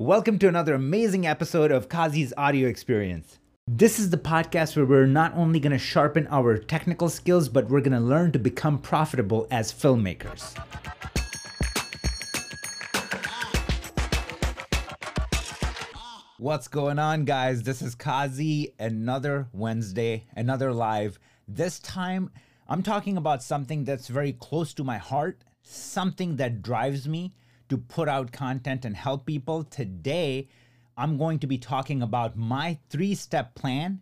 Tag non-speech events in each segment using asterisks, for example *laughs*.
Welcome to another amazing episode of Kazi's audio experience. This is the podcast where we're not only going to sharpen our technical skills, but we're going to learn to become profitable as filmmakers. What's going on, guys? This is Kazi, another Wednesday, another live. This time, I'm talking about something that's very close to my heart, something that drives me to put out content and help people. Today, I'm going to be talking about my three step plan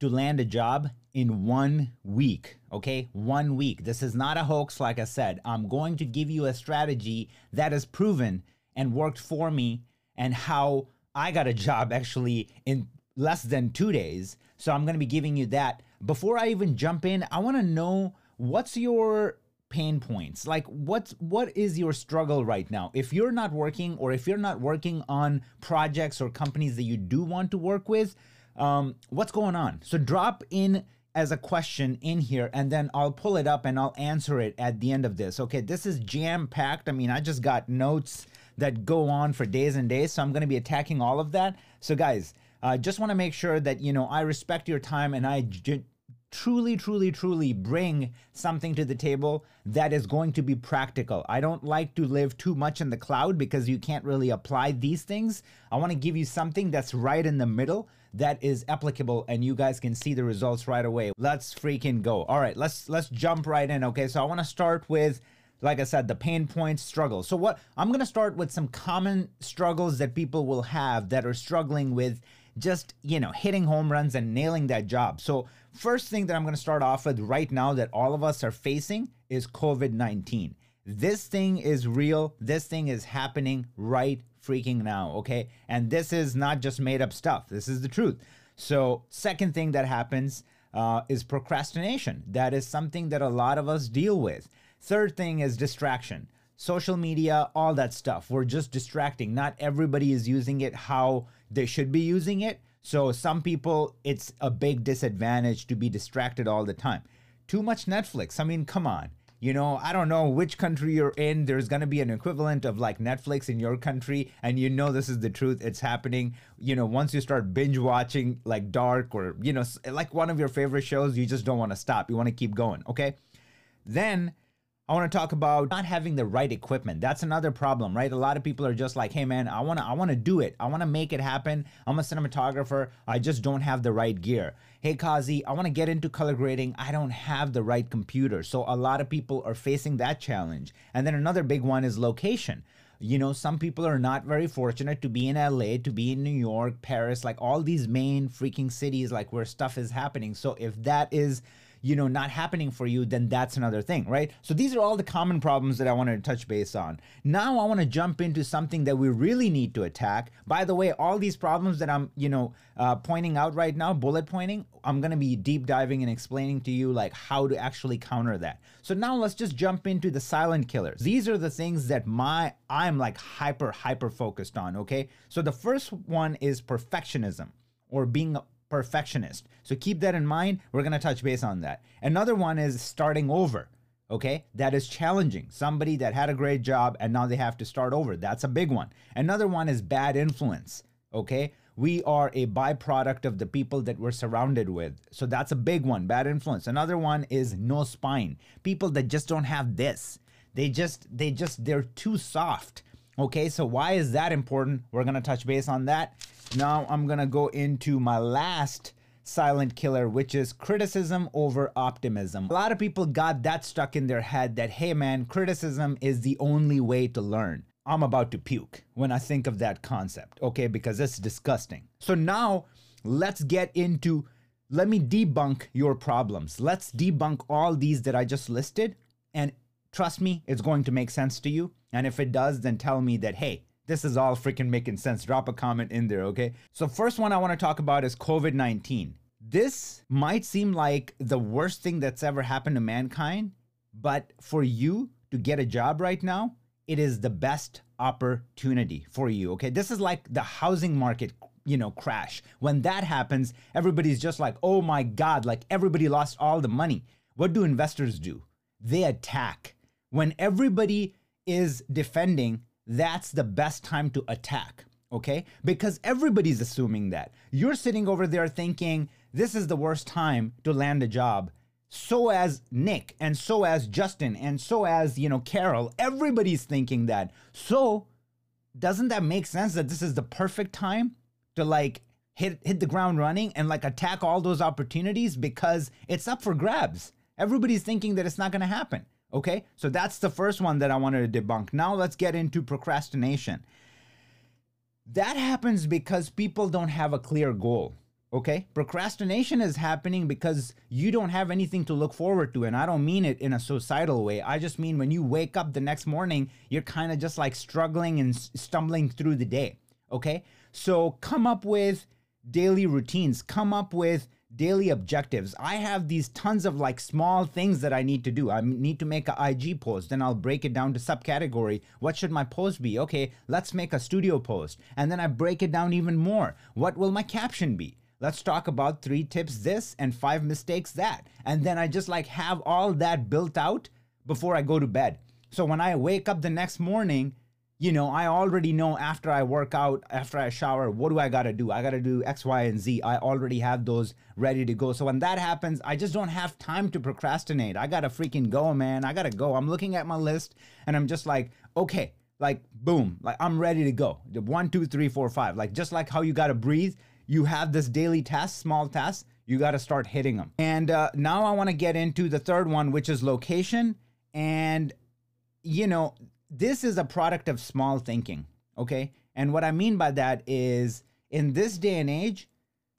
to land a job in one week. Okay, one week. This is not a hoax, like I said. I'm going to give you a strategy that is proven and worked for me, and how I got a job actually in less than two days. So I'm going to be giving you that. Before I even jump in, I want to know what's your pain points like what's what is your struggle right now if you're not working or if you're not working on projects or companies that you do want to work with um, what's going on so drop in as a question in here and then I'll pull it up and I'll answer it at the end of this. Okay, this is jam packed. I mean, I just got notes that go on for days and days, so I'm going to be attacking all of that. So guys, I uh, just want to make sure that you know I respect your time and I truly, truly, truly bring something to the table that is going to be practical. I don't like to live too much in the cloud because you can't really apply these things. I want to give you something that's right in the middle that is applicable and you guys can see the results right away. Let's freaking go. All right, let's let's jump right in. Okay, so I want to start with like I said, the pain points, struggles. So what I'm going to start with some common struggles that people will have that are struggling with just, you know, hitting home runs and nailing that job. So, first thing that I'm going to start off with right now that all of us are facing is COVID 19. This thing is real. This thing is happening right freaking now, okay? And this is not just made up stuff. This is the truth. So, second thing that happens uh, is procrastination. That is something that a lot of us deal with. Third thing is distraction social media, all that stuff. We're just distracting. Not everybody is using it how they should be using it. So some people, it's a big disadvantage to be distracted all the time. Too much Netflix. I mean, come on. You know, I don't know which country you're in. There's going to be an equivalent of like Netflix in your country. And you know, this is the truth. It's happening. You know, once you start binge watching like Dark or, you know, like one of your favorite shows, you just don't want to stop. You want to keep going. Okay. Then I want to talk about not having the right equipment. That's another problem, right? A lot of people are just like, "Hey man, I want to I want to do it. I want to make it happen. I'm a cinematographer. I just don't have the right gear." Hey Kazi, I want to get into color grading. I don't have the right computer. So a lot of people are facing that challenge. And then another big one is location. You know, some people are not very fortunate to be in LA, to be in New York, Paris, like all these main freaking cities like where stuff is happening. So if that is you know, not happening for you, then that's another thing, right? So these are all the common problems that I wanted to touch base on. Now I want to jump into something that we really need to attack. By the way, all these problems that I'm, you know, uh, pointing out right now, bullet pointing, I'm going to be deep diving and explaining to you like how to actually counter that. So now let's just jump into the silent killers. These are the things that my I'm like hyper hyper focused on, okay? So the first one is perfectionism or being perfectionist. So keep that in mind. We're going to touch base on that. Another one is starting over. Okay, that is challenging. Somebody that had a great job and now they have to start over. That's a big one. Another one is bad influence. Okay, we are a byproduct of the people that we're surrounded with. So that's a big one, bad influence. Another one is no spine. People that just don't have this. They just, they just, they're too soft. Okay, so why is that important? We're gonna touch base on that. Now I'm gonna go into my last silent killer, which is criticism over optimism. A lot of people got that stuck in their head that, hey man, criticism is the only way to learn. I'm about to puke when I think of that concept, okay, because it's disgusting. So now let's get into, let me debunk your problems. Let's debunk all these that I just listed. And trust me, it's going to make sense to you. And if it does, then tell me that, hey, this is all freaking making sense. Drop a comment in there, okay? So, first one I want to talk about is COVID 19. This might seem like the worst thing that's ever happened to mankind, but for you to get a job right now, it is the best opportunity for you, okay? This is like the housing market you know crash when that happens everybody's just like oh my god like everybody lost all the money what do investors do they attack when everybody is defending that's the best time to attack. okay? Because everybody's assuming that. You're sitting over there thinking, this is the worst time to land a job. So as Nick, and so as Justin, and so as, you know, Carol, everybody's thinking that. So doesn't that make sense that this is the perfect time to like hit hit the ground running and like attack all those opportunities because it's up for grabs. Everybody's thinking that it's not going to happen. Okay? So that's the first one that I wanted to debunk. Now let's get into procrastination. That happens because people don't have a clear goal. Okay? Procrastination is happening because you don't have anything to look forward to. And I don't mean it in a societal way. I just mean when you wake up the next morning, you're kind of just like struggling and stumbling through the day. Okay? So come up with daily routines, come up with daily objectives. I have these tons of like small things that I need to do. I need to make an IG post, then I'll break it down to subcategory. What should my post be? Okay, let's make a studio post. And then I break it down even more. What will my caption be? Let's talk about three tips this and five mistakes that. And then I just like have all that built out before I go to bed. So when I wake up the next morning, you know, I already know after I work out, after I shower, what do I got to do? I got to do X, Y, and Z. I already have those ready to go. So when that happens, I just don't have time to procrastinate. I got to freaking go, man. I got to go. I'm looking at my list and I'm just like, okay, like boom, like I'm ready to go. One, two, three, four, five. Like just like how you got to breathe, you have this daily task, small tasks, you got to start hitting them. And uh, now I want to get into the third one, which is location. And, you know, this is a product of small thinking, okay? And what I mean by that is in this day and age,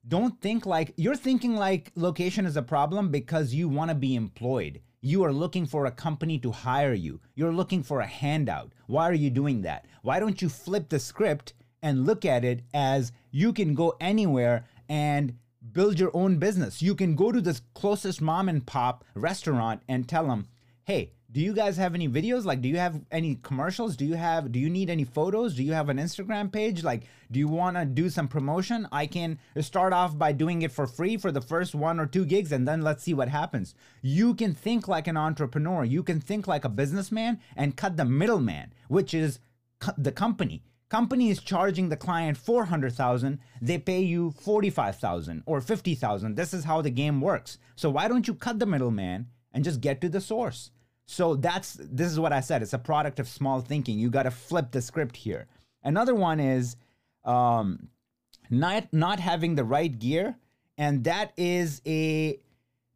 don't think like you're thinking like location is a problem because you want to be employed. You are looking for a company to hire you. You're looking for a handout. Why are you doing that? Why don't you flip the script and look at it as you can go anywhere and build your own business? You can go to the closest mom and pop restaurant and tell them, hey, do you guys have any videos? Like do you have any commercials? Do you have do you need any photos? Do you have an instagram page? Like do you want to do some promotion? I can start off by doing it for free for the first one or two gigs and then let's see what happens. You can think like an entrepreneur. You can think like a businessman and cut the middleman which is the company. Company is charging the client 400,000 they pay you 45,000 or 50,000 this is how the game works. So why don't you cut the middleman and just get to the source so that's this is what I said. It's a product of small thinking. You got to flip the script here. Another one is um, not not having the right gear, and that is a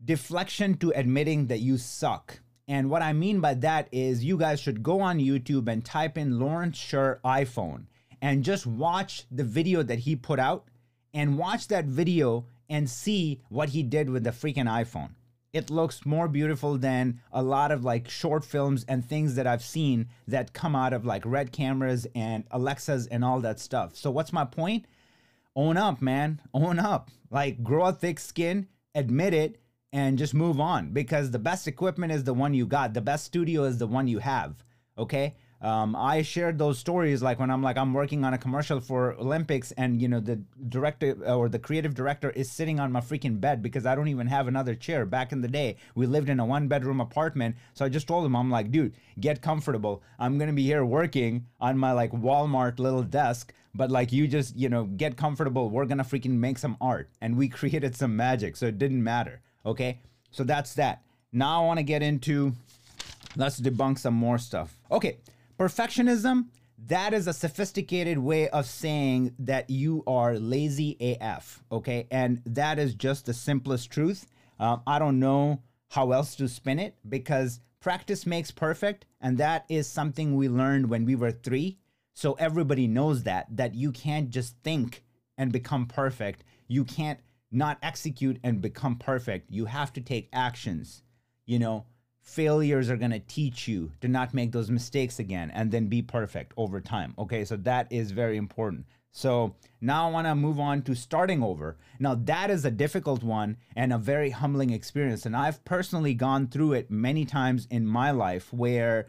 deflection to admitting that you suck. And what I mean by that is you guys should go on YouTube and type in Lawrence Sher iPhone and just watch the video that he put out and watch that video and see what he did with the freaking iPhone it looks more beautiful than a lot of like short films and things that I've seen that come out of like red cameras and Alexas and all that stuff. So what's my point? Own up, man. Own up. Like grow a thick skin, admit it, and just move on because the best equipment is the one you got. The best studio is the one you have. Okay? Um, I shared those stories like when I'm like I'm working on a commercial for Olympics and you know the director uh, or the creative director is sitting on my freaking bed because I don't even have another chair. Back in the day, we lived in a one bedroom apartment, so I just told him I'm like, dude, get comfortable. I'm gonna be here working on my like Walmart little desk, but like you just you know get comfortable. We're gonna freaking make some art, and we *laughs* created some magic, so it didn't matter. Okay, so that's that. Now I want to get into let's debunk some more stuff. Okay. Perfectionism, that is a sophisticated way of saying that you are lazy AF, okay? And that is just the simplest truth. Um, I don't know how else to spin it because practice makes perfect. And that is something we learned when we were three. So everybody knows that, that you can't just think and become perfect. You can't not execute and become perfect. You have to take actions, you know? Failures are going to teach you to not make those mistakes again and then be perfect over time. Okay, so that is very important. So now I want to move on to starting over. Now, that is a difficult one and a very humbling experience. And I've personally gone through it many times in my life where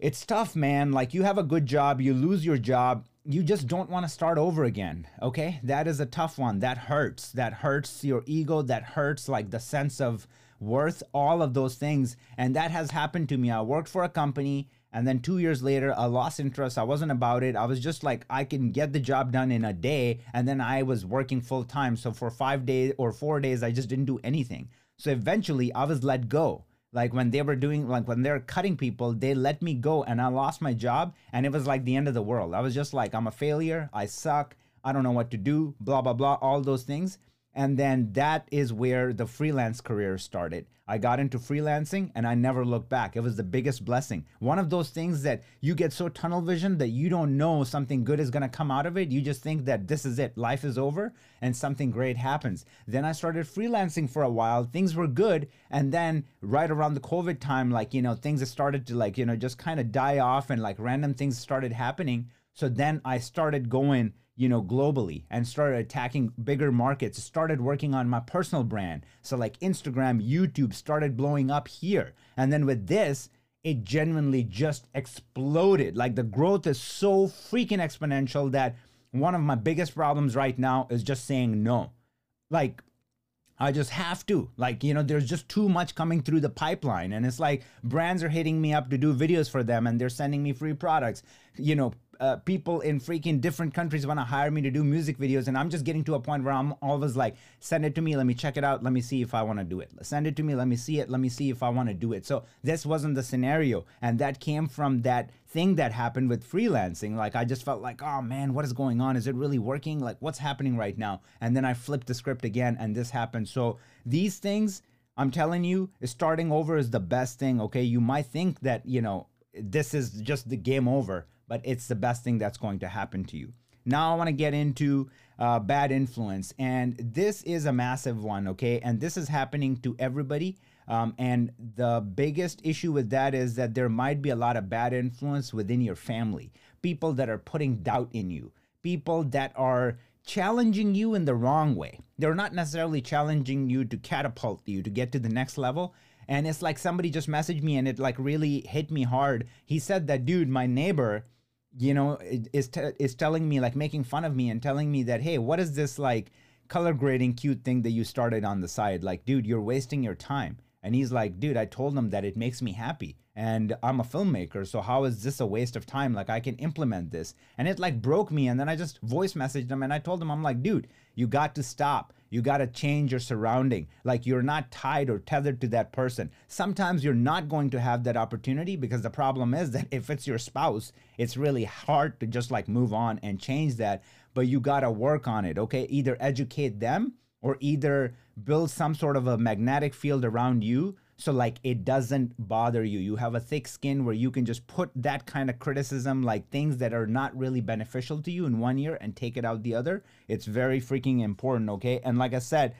it's tough, man. Like, you have a good job, you lose your job, you just don't want to start over again. Okay, that is a tough one. That hurts. That hurts your ego. That hurts, like, the sense of worth all of those things. And that has happened to me. I worked for a company And then two years later, I lost interest. I wasn't about it. I was just like, I can get the job done in a day. And then I was working full time. So for five days or four days, I just didn't do anything. So eventually, I was let go. Like when they were doing, like when they're cutting people, they let me go and I lost my job. And it was like the end of the world. I was just like, I'm a failure. I suck. I don't know what to do, blah, blah, blah, all those things. And then that is where the freelance career started. I got into freelancing and I never looked back. It was the biggest blessing. One of those things that you get so tunnel vision that you don't know something good is going to come out of it. You just think that this is it, life is over, and something great happens. Then I started freelancing for a while. Things were good. And then right around the COVID time, like, you know, things started to, like, you know, just kind of die off and like random things started happening. So then I started going you know, globally and started attacking bigger markets, started working on my personal brand. So, like Instagram, YouTube started blowing up here. And then with this, it genuinely just exploded. Like the growth is so freaking exponential that one of my biggest problems right now is just saying no. Like, I just have to. Like, you know, there's just too much coming through the pipeline. And it's like brands are hitting me up to do videos for them and they're sending me free products. You know, uh, people in freaking different countries want to hire me to do music videos, and I'm just getting to a point where I'm always like, send it to me, let me check it out, let me see if I want to do it. Send it to me, let me see it, let me see if I want to do it. So this wasn't the scenario, and that came from that thing that happened with freelancing. Like I just felt like, oh man, what is going on? Is it really working? Like what's happening right now? And then I flipped the script again, and this happened. So these things. I'm telling you, starting over is the best thing. Okay, you might think that you know this is just the game over but it's the best thing that's going to happen to you. Now I want to get into uh, bad influence, and this is a massive one, okay? And this is happening to everybody. Um, and the biggest issue with that is that there might be a lot of bad influence within your family, people that are putting doubt in you, people that are challenging you in the wrong way. They're not necessarily challenging you to catapult you to get to the next level. And it's like somebody just messaged me and it like really hit me hard. He said that, dude, my neighbor you know, is is telling me like making fun of me and telling me that hey, what is this like color grading cute thing that you started on the side? Like, dude, you're wasting your time. And he's like, dude, I told him that it makes me happy. And I'm a filmmaker, so how is this a waste of time? Like I can implement this. And it like broke me. And then I just voice messaged him and I told him, I'm like, dude, you got to stop. You got to change your surrounding. Like you're not tied or tethered to that person. Sometimes you're not going to have that opportunity because the problem is that if it's your spouse, it's really hard to just like move on and change that. But you got to work on it, okay? Either educate them or either build some sort of a magnetic field around you so like it doesn't bother you. You have a thick skin where you can just put that kind of criticism like things that are not really beneficial to you in one ear and take it out the other. It's very freaking important okay? And like i said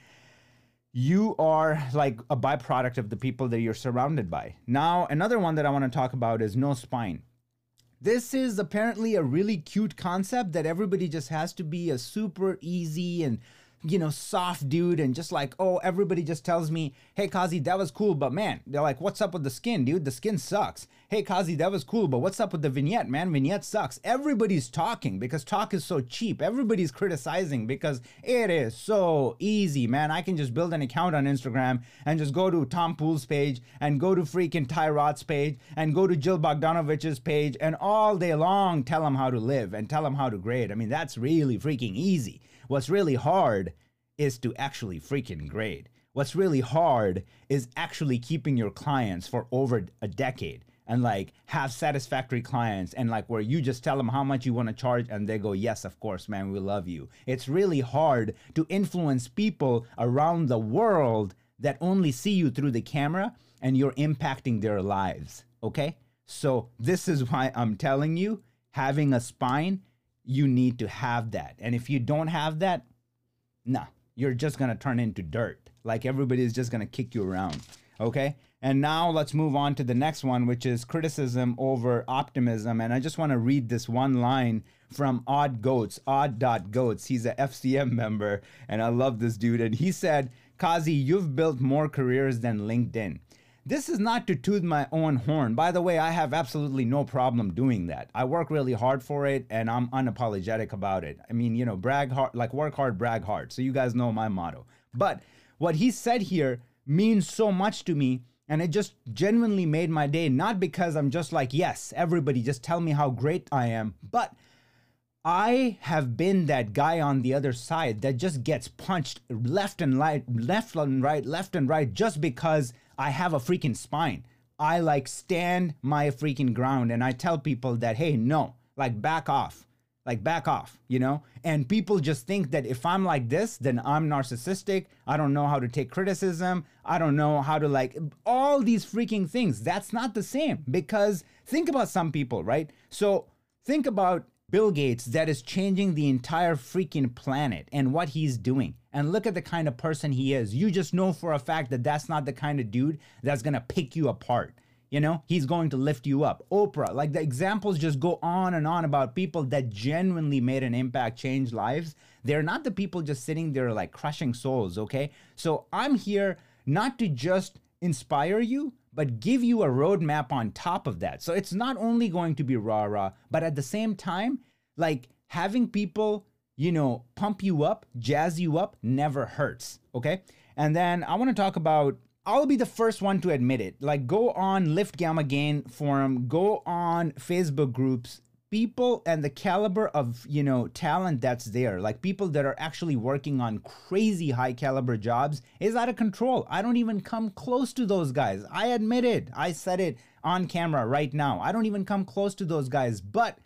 you are like a byproduct of the people that you're surrounded by. Now another one that i want to talk about is no spine. This is apparently a really cute concept that everybody just has to be a super easy and you know, soft dude and just like, oh, everybody just tells me, hey, Kazi, that was cool, but man, they're like, what's up with the skin, dude? The skin sucks. Hey, Kazi, that was cool, but what's up with the vignette, man? Vignette sucks. Everybody's talking because talk is so cheap. Everybody's criticizing because it is so easy, man. I can just build an account on Instagram and just go to Tom Poole's page and go to freaking Tyrod's page and go to Jill Bogdanowicz's page and all day long tell them how to live and tell them how to grade. I mean, that's really freaking easy. What's really hard is to actually freaking grade. What's really hard is actually keeping your clients for over a decade and like have satisfactory clients and like where you just tell them how much you want to charge and they go yes of course man we love you it's really hard to influence people around the world that only see you through the camera and you're impacting their lives okay so this is why i'm telling you having a spine you need to have that. And if you don't have that, nah, you're just gonna turn into dirt. Like everybody's just gonna kick you around. Okay? And now let's move on to the next one, which is criticism over optimism. And I just want to read this one line from Odd Goats, Odd.Goats. He's a FCM member, and I love this dude. And he said, Kazi, you've built more careers than LinkedIn. This is not to toot my own horn. By the way, I have absolutely no problem doing that. I work really hard for it and I'm unapologetic about it. I mean, you know, brag hard, like work hard, brag hard. So you guys know my motto. But what he said here means so much to me And it just genuinely made my day, not because I'm just like, yes, everybody just tell me how great I am, but I have been that guy on the other side that just gets punched left and right, left and right, left and right, just because I have a freaking spine. I like stand my freaking ground and I tell people that, hey, no, like back off, like back off, you know? And people just think that if I'm like this, then I'm narcissistic. I don't know how to take criticism. I don't know how to like all these freaking things. That's not the same because think about some people, right? So think about Bill Gates that is changing the entire freaking planet and what he's doing. And look at the kind of person he is. You just know for a fact that that's not the kind of dude that's going to pick you apart. You know, he's going to lift you up. Oprah, like the examples just go on and on about people that genuinely made an impact, changed lives. They're not the people just sitting there like crushing souls, okay? So I'm here not to just inspire you, but give you a roadmap on top of that. So it's not only going to be rah rah, but at the same time, like having people, you know, pump you up, jazz you up never hurts. Okay. And then I want to talk about, I'll be the first one to admit it. Like, go on Lift Gamma Gain forum, go on Facebook groups, people and the caliber of you know talent that's there. Like people that are actually working on crazy high caliber jobs is out of control. I don't even come close to those guys. I admit it. I said it on camera right now. I don't even come close to those guys. But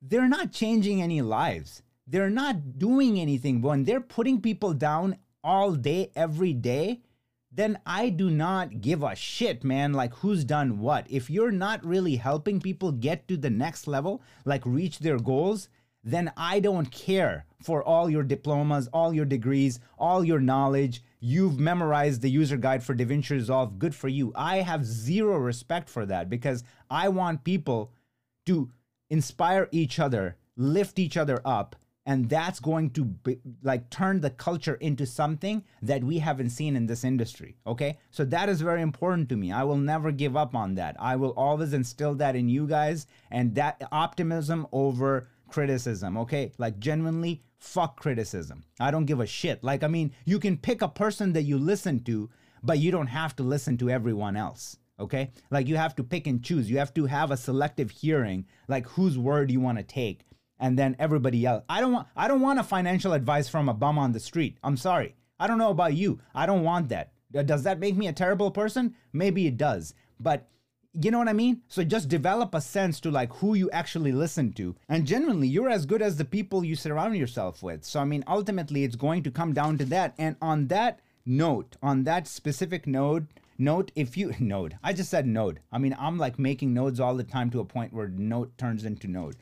they're not changing any lives. They're not doing anything. When they're putting people down all day every day then I do not give a shit, man, like who's done what. If you're not really helping people get to the next level, like reach their goals, then I don't care for all your diplomas, all your degrees, all your knowledge. You've memorized the user guide for DaVinci Resolve. Good for you. I have zero respect for that because I want people to inspire each other, lift each other up, and that's going to be, like turn the culture into something that we haven't seen in this industry okay? So that is very important to me. I will never give up on that. I will always instill that in you guys and that optimism over criticism okay? Like genuinely fuck criticism. I don't give a shit. Like i mean you can pick a person that you listen to but you don't have to listen to everyone else okay? Like you have to pick and choose. You have to have a selective hearing like whose word you want to take and then everybody else. I don't want I don't want a financial advice from a bum on the street. I'm sorry. I don't know about you. I don't want that. Does that make me a terrible person? Maybe it does. But you know what I mean? So just develop a sense to like who you actually listen to. And genuinely, you're as good as the people you surround yourself with. So I mean, ultimately it's going to come down to that. And on that note, on that specific note, note if you *laughs* node. I just said node. I mean, I'm like making nodes all the time to a point where note turns into node.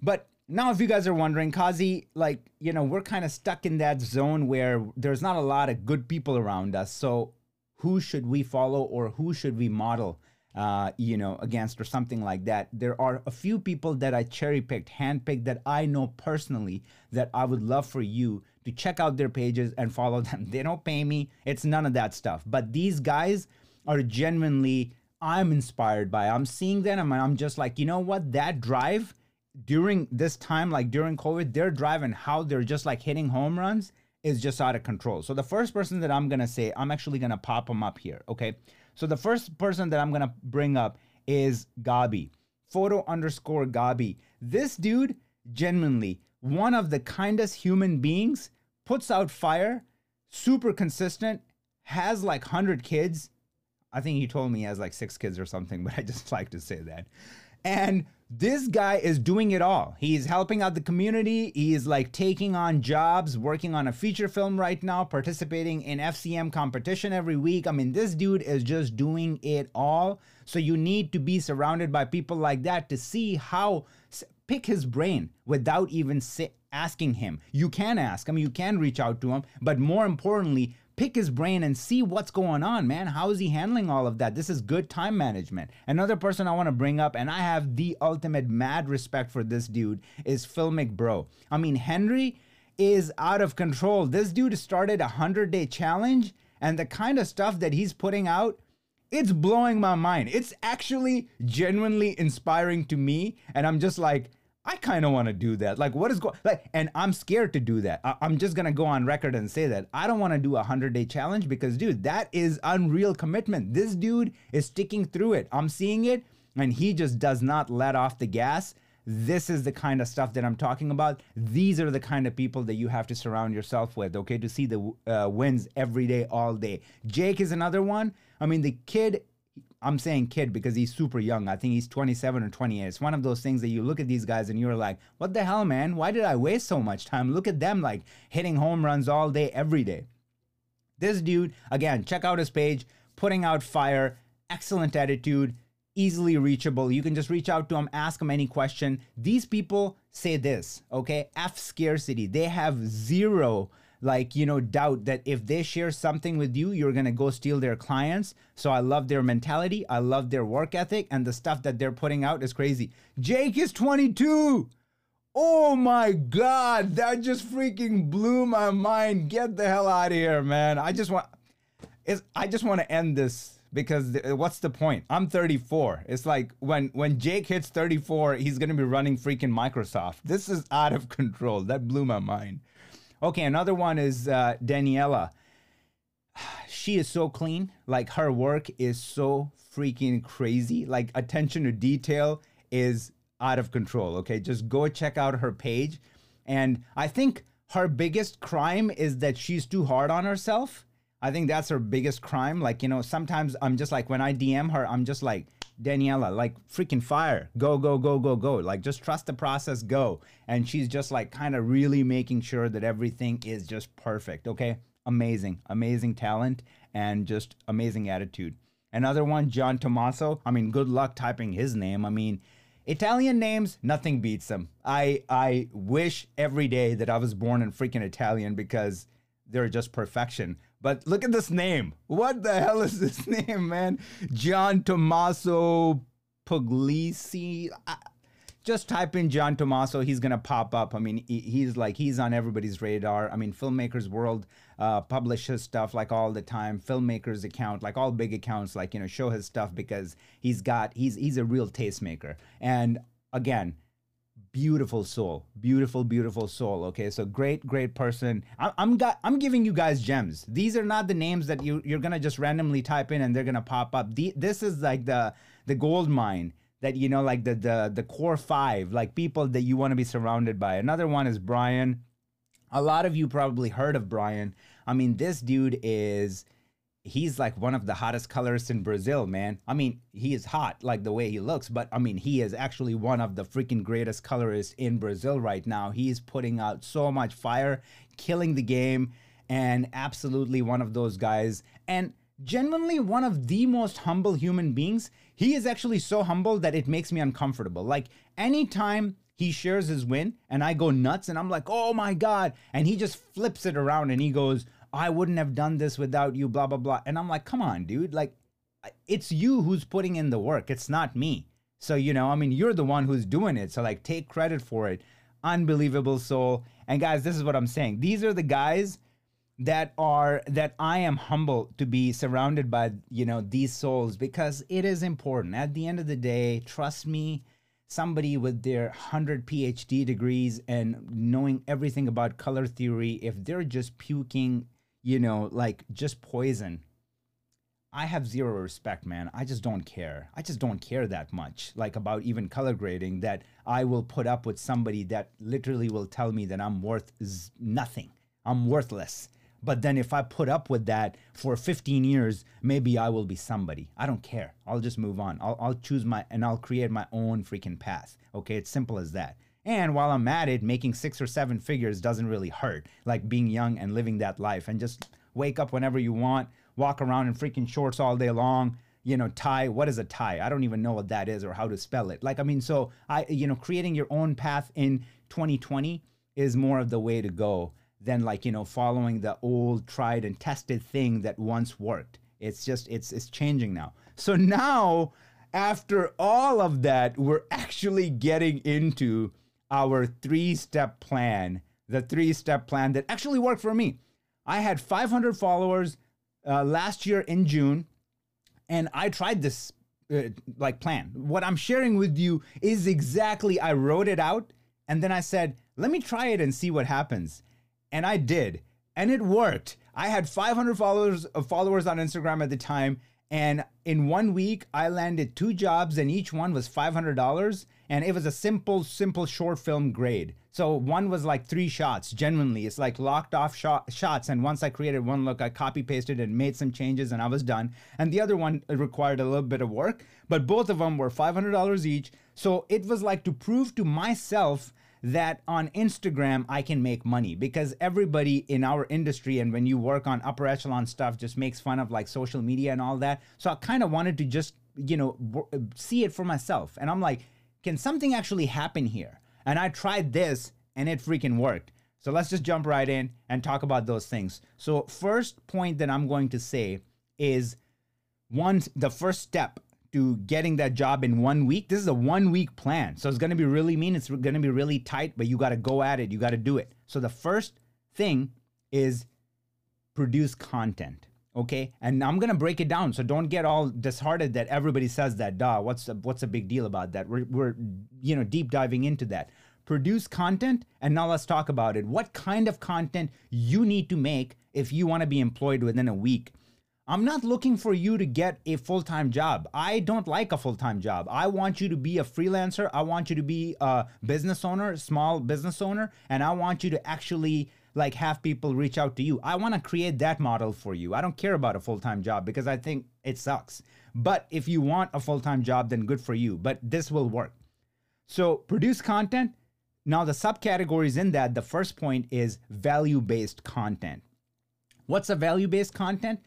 But now if you guys are wondering kazi like you know we're kind of stuck in that zone where there's not a lot of good people around us. So who should we follow or who should we model uh, you know against or something like that? There are a few people that i cherry picked hand picked that i know personally that i would love for you to check out their pages and follow them. *laughs* They don't pay me. It's none of that stuff. But these guys are genuinely i'm inspired by. I'm seeing them and i'm just like you know what? That drive during this time, like during COVID, their drive and how they're just like hitting home runs is just out of control. So the first person that I'm gonna say, I'm actually gonna pop them up here. Okay. So the first person that I'm gonna bring up is Gabi, photo underscore Gabi. This dude, genuinely, one of the kindest human beings, puts out fire, super consistent, has like 100 kids. I think he told me he has like six kids or something, *laughs* but I just like to say that. And this guy is doing it all. He's helping out the community. He is like taking on jobs, working on a feature film right now, participating in FCM competition every week. I mean, this dude is just doing it all. So you need to be surrounded by people like that to see how pick his brain without even asking him. You can ask him, you can reach out to him, but more importantly, pick his brain and see what's going on, man. How is he handling all of that? This is good time management. Another person I want to bring up, and I have the ultimate mad respect for this dude, is Phil McBro. I mean, Henry is out of control. This dude started a 100 day challenge, and the kind of stuff that he's putting out. It's blowing my mind. It's actually genuinely inspiring to me. And I'm just like, I kind of want to do that. Like, what is going like? And I'm scared to do that. I- am just gonna go on record and say that I don't want to do a hundred day challenge because, dude, that is unreal commitment. This dude is sticking through it. I'm seeing it, and he just does not let off the gas. This is the kind of stuff that I'm talking about. These are the kind of people that you have to surround yourself with, okay, to see the uh, wins every day, all day. Jake is another one. I mean, the kid I'm saying kid because he's super young. I think he's 27 or 28. It's one of those things that you look at these guys and you're like, what the hell, man? Why did I waste so much time? Look at them like hitting home runs all day, every day. This dude, again, check out his page, putting out fire, excellent attitude, easily reachable. You can just reach out to him, ask him any question. These people say this, okay? F scarcity. They have zero like you know doubt that if they share something with you you're going to go steal their clients. So i love their mentality i love their work ethic and the stuff that they're putting out is crazy. Jake is 22 oh my god that just freaking blew my mind. Get the hell out of here man. I just want is i just want to end this because th- what's the point? I'm 34 it's like when when jake hits 34 he's going to be running freaking microsoft. This is out of *laughs* control. That blew my mind Okay, another one is uh, Daniela. She is so clean. Like her work is so freaking crazy. Like attention to detail is out of control. Okay, just go check out her page. And I think her biggest crime is that she's too hard on herself. I think that's her biggest crime. Like, you know, sometimes I'm just like, when I DM her, I'm just like, Daniela, like freaking fire. Go, go, go, go, go. Like just trust the process, go. And she's just like kind of really making sure that everything is just perfect. Okay. Amazing, amazing talent and just amazing attitude. Another one, John Tommaso. I mean, good luck typing his name. I mean, Italian names, nothing beats them. I I wish every day that I was born in freaking Italian because they're just perfection. But look at this name. What the hell is this *laughs* name, man? John Tommaso Puglisi. just type in John Tommaso, he's gonna pop up. I mean, he's like he's on everybody's radar. I mean, Filmmakers World uh, publishes stuff like all the time. Filmmakers account, like all big accounts, like you know, show his stuff because he's got he's he's a real tastemaker. And again, beautiful soul. Beautiful beautiful soul okay? So great great person. I, i'm got i'm giving you guys gems. These are not the names that you you're gonna just randomly type in and they're gonna pop up. The, this is like the the gold mine that you know like the the the core five like people that you want to be surrounded by. Another one is brian. A lot of you probably heard of brian. I mean this dude is he's like one of the hottest colorists in Brazil, man. I mean, he is hot like the way he looks, but I mean, he is actually one of the freaking greatest colorists in Brazil right now. He's putting out so much fire, killing the game, and absolutely one of those guys. And genuinely one of the most humble human beings. He is actually so humble that it makes me uncomfortable. Like anytime he shares his win and I go nuts and I'm like, oh my God. And he just flips it around and he goes, I wouldn't have done this without you, blah, blah, blah. And I'm like, come on, dude. Like, it's you who's putting in the work. It's not me. So, you know, I mean, you're the one who's doing it. So, like, take credit for it. Unbelievable soul. And guys, this is what I'm saying. These are the guys that are that I am humble to be surrounded by, you know, these souls because it is important. At the end of the day, trust me, somebody with their 100 PhD degrees and knowing everything about color theory, if they're just puking you know, like just poison. I have zero respect, man. I just don't care. I just don't care that much, like about even color grading, that I will put up with somebody that literally will tell me that I'm worth nothing. I'm worthless. But then if I put up with that for 15 years, maybe I will be somebody. I don't care. I'll just move on. I'll, I'll choose my, and I'll create my own freaking path. Okay. It's simple as that. And while I'm at it, making six or seven figures doesn't really hurt. Like being young and living that life and just wake up whenever you want, walk around in freaking shorts all day long. You know, tie. What is a tie? I don't even know what that is or how to spell it. Like, I mean, so I, you know, creating your own path in 2020 is more of the way to go than like, you know, following the old tried and tested thing that once worked. It's just, it's, it's changing now. So *laughs* now, after all of that, we're actually getting into our three step plan, the three step plan that actually worked for me. I had 500 followers uh, last year in June, and I tried this uh, like plan. What I'm sharing with you is exactly, I wrote it out And then I said, let me try it and see what happens. And I did. And it worked. I had 500 followers uh, followers on Instagram at the time. And in one week, I landed two jobs, and each one was $500. And it was a simple, simple short film grade. So one was like three shots, genuinely. It's like locked off shot, shots. And once I created one look, I copy pasted and made some changes, and I was done. And the other one required a little bit of work, but both of them were $500 each. So it was like to prove to myself that on Instagram I can make money because everybody in our industry and when you work on upper echelon stuff just makes fun of like social media and all that. So I kind of wanted to just, you know, see it for myself. And I'm like, can something actually happen here? And I tried this and it freaking worked. So let's just jump right in and talk about those things. So, first point that I'm going to say is one, the first step to getting that job in one week. This is a one week plan. So it's going to be really mean. It's going to be really tight, but you got to go at it. You got to do it. So the first thing is produce content. Okay. And I'm to break it down. So don't get all disheartened that everybody says that, duh, what's the, what's a big deal about that? We're, we're, you know, deep diving into that. Produce content. And now let's talk about it. What kind of content you need to make if you want to be employed within a week? I'm not looking for you to get a full time job. I don't like a full time job. I want you to be a freelancer. I want you to be a business owner, small business owner, and I want you to actually like have people reach out to you. I want to create that model for you. I don't care about a full time job because I think it sucks. But if you want a full time job, then good for you. But this will work. So produce content. Now, the subcategories in that, the first point is value based content. What's a value based content?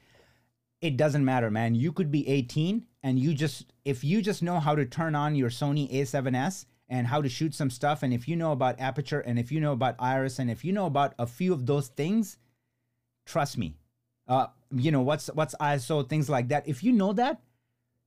it doesn't matter, man. You could be 18 and you just, if you just know how to turn on your Sony A7S and how to shoot some stuff, and if you know about aperture and if you know about iris and if you know about a few of those things, trust me, uh, you know, what's, what's ISO, things like that. If you know that,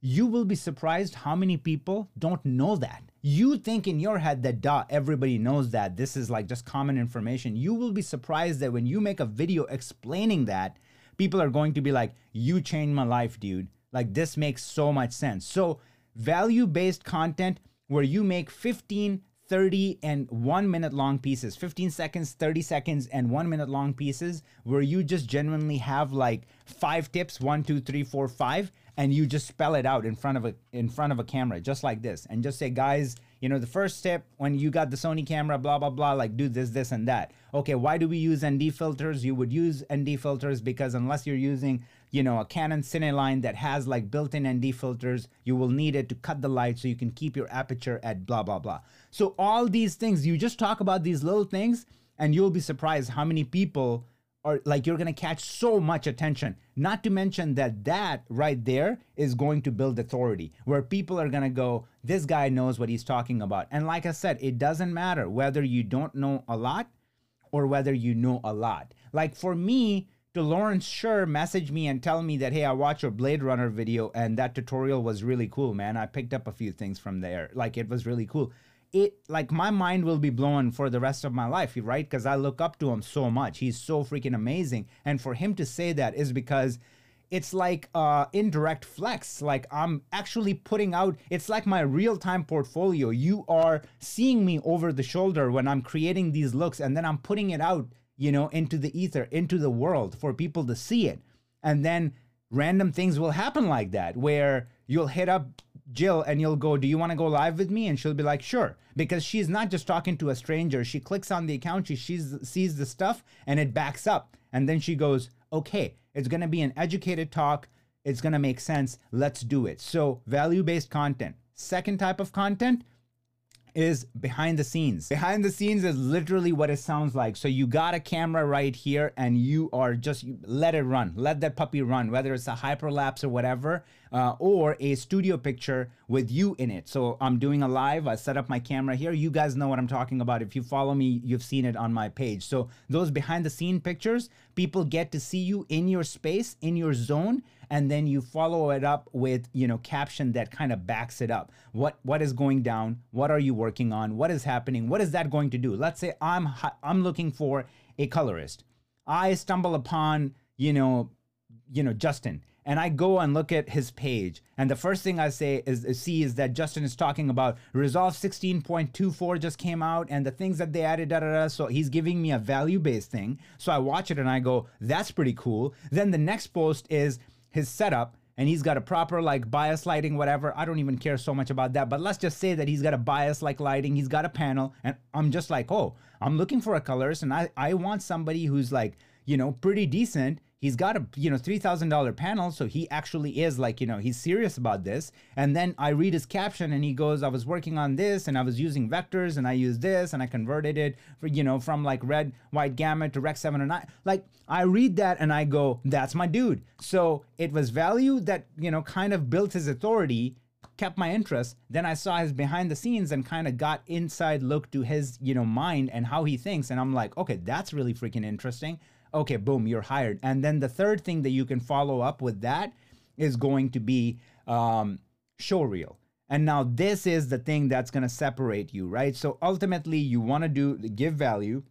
you will be surprised how many people don't know that. You think in your head that duh, everybody knows that. This is like just common information. You will be surprised that when you make a video explaining that, people are going to be like, you changed my life, dude. Like, this makes so much sense. So, value based content where you make 15, 30, and one minute long pieces. 15 seconds, 30 seconds, and one minute long pieces where you just genuinely have like five tips one, two, three, four, five and you just spell it out in front of a in front of a camera just like this and just say guys you know the first tip when you got the sony camera blah blah blah like do this this and that. Okay why do we use nd filters? You would use nd filters because unless you're using you know a canon cineline that has like built-in nd filters. You will need it to cut the light so you can keep your aperture at blah blah blah. So all these things you just talk about these little things and you'll be surprised how many people are like you're going to catch so much attention. Not to mention that that right there is going to build authority where people are going to go this guy knows what he's talking about. And like i said it doesn't matter whether you don't know a lot or whether you know a lot. Like for me to Lawrence Sher message me and tell me that hey I watched your Blade Runner video and that tutorial was really cool man I picked up a few things from there like it was really cool it like my mind will be blown for the rest of my life, right? Because I look up to him so much. He's so freaking amazing. And for him to say that is because it's like uh indirect flex like i'm actually putting out it's like my real-time portfolio you are seeing me over the shoulder when i'm creating these looks and then i'm putting it out you know into the ether into the world for people to see it and then random things will happen like that where you'll hit up Jill and you'll go, Do you want to go live with me? And she'll be like, Sure. Because she's not just talking to a stranger. She clicks on the account, she sees, sees the stuff, and it backs up. And then she goes, Okay, it's going to be an educated talk. It's going to make sense. Let's do it. So, value based content. Second type of content is behind the scenes. Behind the scenes is literally what it sounds like. So you got a camera right here and you are just let it run. Let that puppy run, whether it's a hyperlapse or whatever, uh, or a studio picture with you in it. So I'm doing a live. I set up my camera here. You guys know what I'm talking about. If you follow me, you've seen it on my page. So those behind the scene pictures, people get to see you in your space, in your zone and then you follow it up with you know caption that kind of backs it up what what is going down what are you working on what is happening what is that going to do let's say i'm i'm looking for a colorist i stumble upon you know you know, Justin, and I go and look at his page, and the first thing I say is, see is that Justin is talking about Resolve 16.24 just came out, and the things that they added, da da da. So he's giving me a value based thing. So I watch it and I go, that's pretty cool. Then the next post is his setup and he's got a proper like bias lighting whatever. I don't even care so much about that but let's just say that he's got a bias like lighting. He's got a panel and i'm just like oh i'm looking for a colorist and i i want somebody who's like you know pretty decent he's got a you know $3000 panel so he actually is like you know he's serious about this. And then i read his caption and he goes i was working on this and i was using vectors and i used this and i converted it for you know from like RED Wide Gamut to rec 709 like i read that and i go that's my dude. So it was value that you know kind of built his authority kept my interest. Then i saw his behind the scenes and kind of got inside look to his you know mind and how he thinks. And i'm like okay that's really freaking interesting okay, boom, you're hired. And then the third thing that you can follow up with that is going to be um, show reel. And now this is the thing that's going to separate you, right? So ultimately, you want to do give value,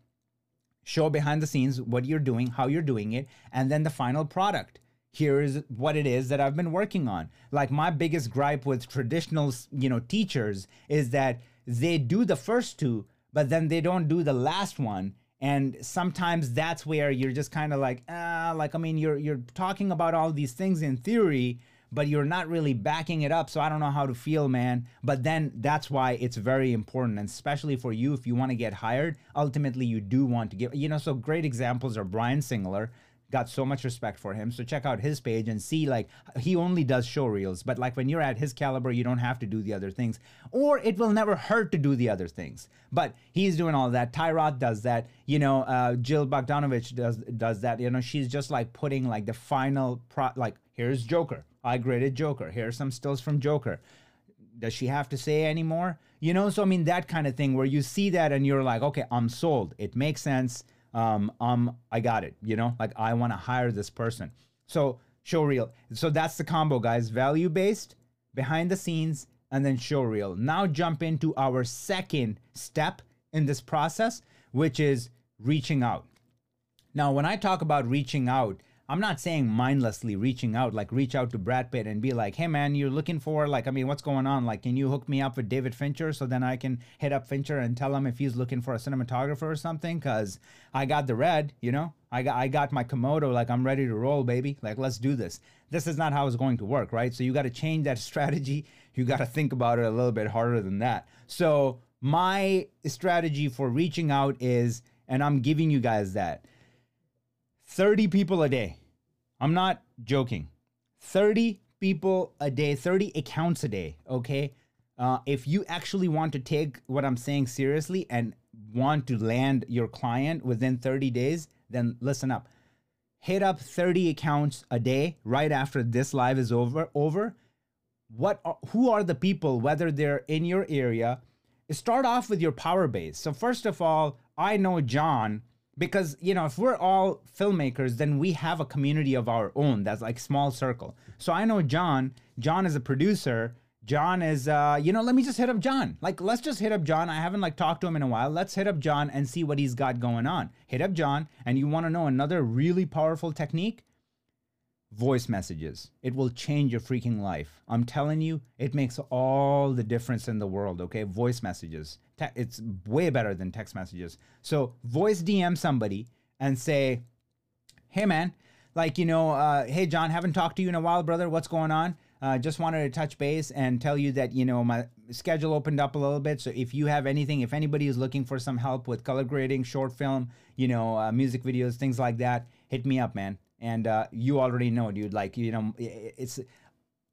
show behind the scenes what you're doing, how you're doing it, and then the final product. Here is what it is that I've been working on. Like my biggest gripe with traditional, you know, teachers is that they do the first two, but then they don't do the last one and sometimes that's where you're just kind of like ah like i mean you're you're talking about all these things in theory but you're not really backing it up so i don't know how to feel man. But then that's why it's very important and especially for you if you want to get hired ultimately you do want to give you know so great examples are brian singler got so much respect for him. So check out his page and see like he only does show reels, but like when you're at his caliber, you don't have to do the other things, or it will never hurt to do the other things. But he's doing all that. Tyrod does that. You know, uh, Jill Bogdanowicz does does that. You know, she's just like putting like the final pro like here's Joker. I graded Joker. Here's some stills from Joker. Does she have to say anymore? You know, so I mean that kind of thing where you see that and you're like, okay, I'm sold. It makes sense um, um, I got it. You know, like I want to hire this person. So show reel. So that's the combo, guys. Value based, behind the scenes, and then show reel. Now jump into our second step in this process, which is reaching out. Now, when I talk about reaching out, I'm not saying mindlessly reaching out, like reach out to Brad Pitt and be like, hey man, you're looking for, like, I mean, what's going on? Like, can you hook me up with David Fincher so then I can hit up Fincher and tell him if he's looking for a cinematographer or something? Cause I got the red, you know? I got I got my Komodo, like I'm ready to roll, baby. Like, let's do this. This is not how it's going to work, right? So you got to change that *laughs* strategy. You got to think about it a little bit harder than that. So my strategy for reaching out is, and I'm giving you guys that 30 people a day. I'm not joking. 30 people a day, 30 accounts a day, okay? Uh, if you actually want to take what I'm saying seriously and want to land your client within 30 days, then listen up. Hit up 30 accounts a day right after this live is over. Over. What? Are, who are the people? Whether they're in your area, start off with your power base. So first of all, I know John because you know if we're all filmmakers then we have a community of our own that's like small circle. So i know john. John is a producer. John is uh you know let me just hit up john. Like let's just hit up john. I haven't like talked to him in a while. Let's hit up john and see what he's got going on. Hit up john and you want to know another really powerful technique voice messages. It will change your freaking life. I'm telling you, it makes all the difference in the world, okay? Voice messages. Te- it's way better than text messages. So, voice DM somebody and say, hey, man, like, you know, uh, hey, John, haven't talked to you in a while, brother. What's going on? Uh, just wanted to touch base and tell you that, you know, my schedule opened up a little bit. So, if you have anything, if anybody is looking for some help with color grading, short film, you know, uh, music videos, things like that, hit me up, man and uh, you already know, dude. Like you know, it's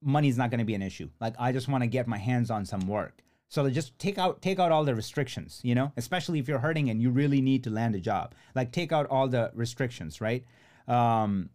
money's not going to be an issue. Like I just want to get my hands on some work. So just take out take out all the restrictions, you know, especially if you're hurting and you really need to land a job. Like take out all the restrictions, right? Um,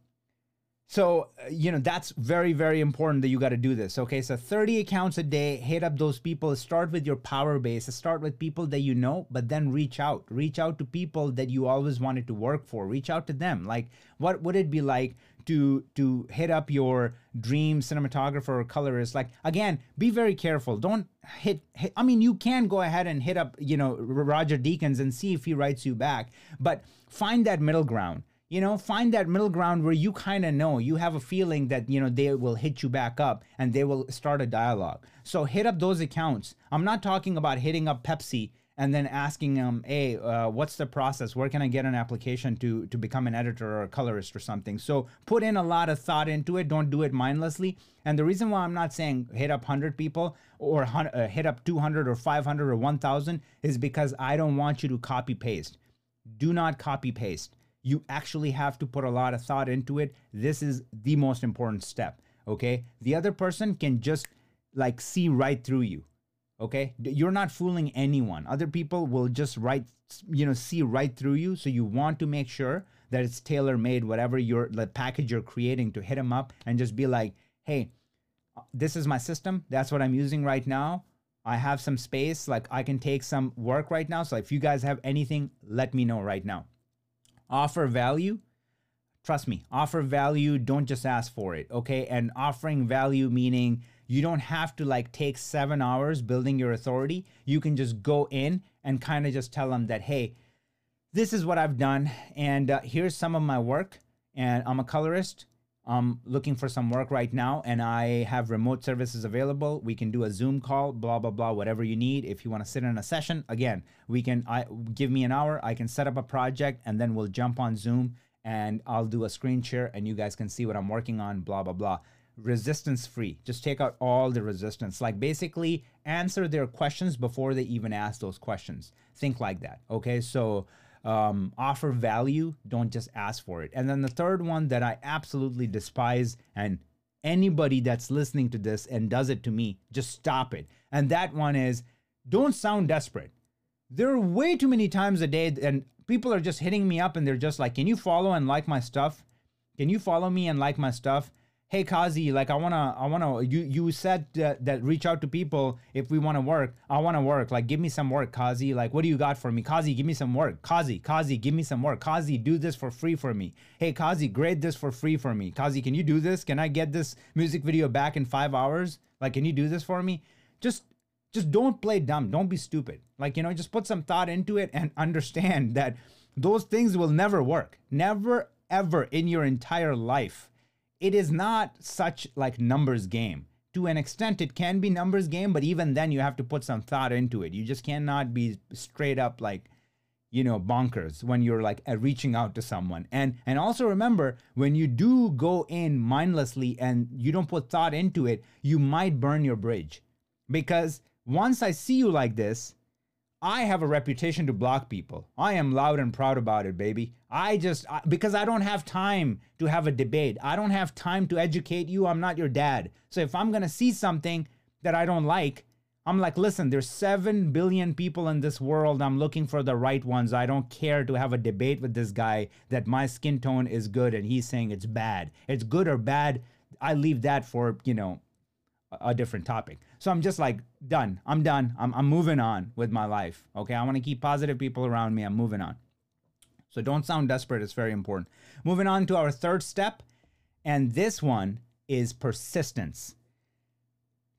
so, uh, you know, that's very, very important that you got to do this. Okay. So 30 accounts a day, hit up those people, start with your power base, start with people that you know, but then reach out. Reach out to people that you always wanted to work for. Reach out to them. Like, what would it be like to to hit up your dream cinematographer or colorist? Like, again, be very careful. Don't hit, hit I mean, you can go ahead and hit up, you know, Roger Deakins and see if he writes you back, but find that middle ground you know find that middle ground where you kind of know you have a feeling that you know they will hit you back up and they will start a dialogue. So hit up those accounts. I'm not talking about hitting up pepsi and then asking them hey uh, what's the process? Where can i get an application to to become an editor or a colorist or something? So put in a lot of thought into it. Don't do it mindlessly. And the reason why i'm not saying hit up 100 people or uh, hit up 200 or 500 or 1000 is because i don't want you to copy paste do not copy paste you actually have to put a lot of thought into it. This is the most important step. Okay. The other person can just like see right through you. Okay. You're not fooling anyone. Other people will just right, you know, see right through you. So you want to make sure that it's tailor made, whatever your the package you're creating to hit them up and just be like, hey, this is my system. That's what I'm using right now. I have some space. Like I can take some work right now. So if you guys have anything, let me know right now offer value, trust me, offer value, don't just ask for it, okay? And offering value meaning you don't have to like take seven hours building your authority. You can just go in and kind of just tell them that, hey, this is what I've done, and uh, here's some of my work. And I'm a colorist. I'm looking for some work right now, and I have remote services available. We can do a Zoom call, blah blah blah, whatever you need. If you want to sit in a session, again, we can. I give me an hour. I can set up a project, and then we'll jump on Zoom, and I'll do a screen share, and you guys can see what I'm working on. Blah blah blah. Resistance free. Just take out all the resistance. Like basically answer their questions before they even ask those questions. Think like that. Okay, so um, offer value, don't just ask for it. And then the third one that I absolutely despise, and anybody that's listening to this and does it to me, just stop it. And that one is don't sound desperate. There are way too many times a day, and people are just hitting me up and they're just like, Can you follow and like my stuff? Can you follow me and like my stuff? Hey kazi like i want to i want to you you said that, that reach out to people if we want to work. I want to work. Like give me some work kazi. Like what do you got for me? Kazi give me some work. Kazi kazi give me some work. Kazi do this for free for me. Hey kazi grade this for free for me. Kazi can you do this? Can i get this music video back in five hours? Like can you do this for me? Just just don't play dumb. Don't be stupid. Like you know just put some thought into it and *laughs* understand that those things will never work. Never ever in your entire life it is not such like numbers game. To an extent it can be numbers game but even then you have to put some thought into it. You just cannot be straight up like you know bonkers when you're like reaching out to someone. And and also remember when you do go in mindlessly and you don't put thought into it you might burn your bridge. Because once i see you like this I have a reputation to block people. I am loud and proud about it, baby. I just, because I don't have time to have a debate. I don't have time to educate you. I'm not your dad. So if I'm going to see something that I don't like, I'm like, listen, there's 7 billion people in this world. I'm looking for the right ones. I don't care to have a debate with this guy that my skin tone is good and he's saying it's bad. It's good or bad. I leave that for, you know, a different topic. So I'm just like done. I'm done. I'm, I'm moving on with my life. Okay. I want to keep positive people around me. I'm moving on. So don't sound desperate. It's very important. Moving on to our third step. And this one is persistence.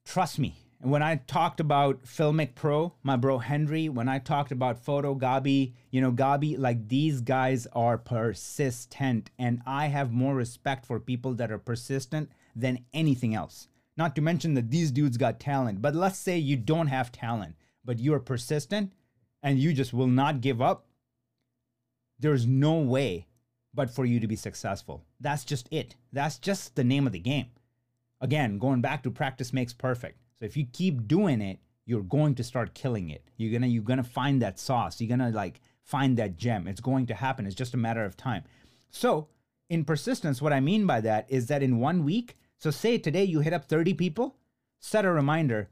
Trust me. And when I talked about Filmic Pro, my bro Henry, when I talked about Photo Gabi, you know, Gabi, like these guys are persistent. And I have more respect for people that are persistent than anything else. Not to mention that these dudes got talent. But let's say you don't have talent, but you're persistent and you just will not give up. There's no way but for you to be successful. That's just it. That's just the name of the game. Again, going back to practice makes perfect. So if you keep doing it, you're going to start killing it. You're to you're to find that sauce. You're to like find that gem. It's going to happen. It's just a matter of time. So, in persistence, what I mean by that is that in one week, so say today you hit up 30 people, set a reminder.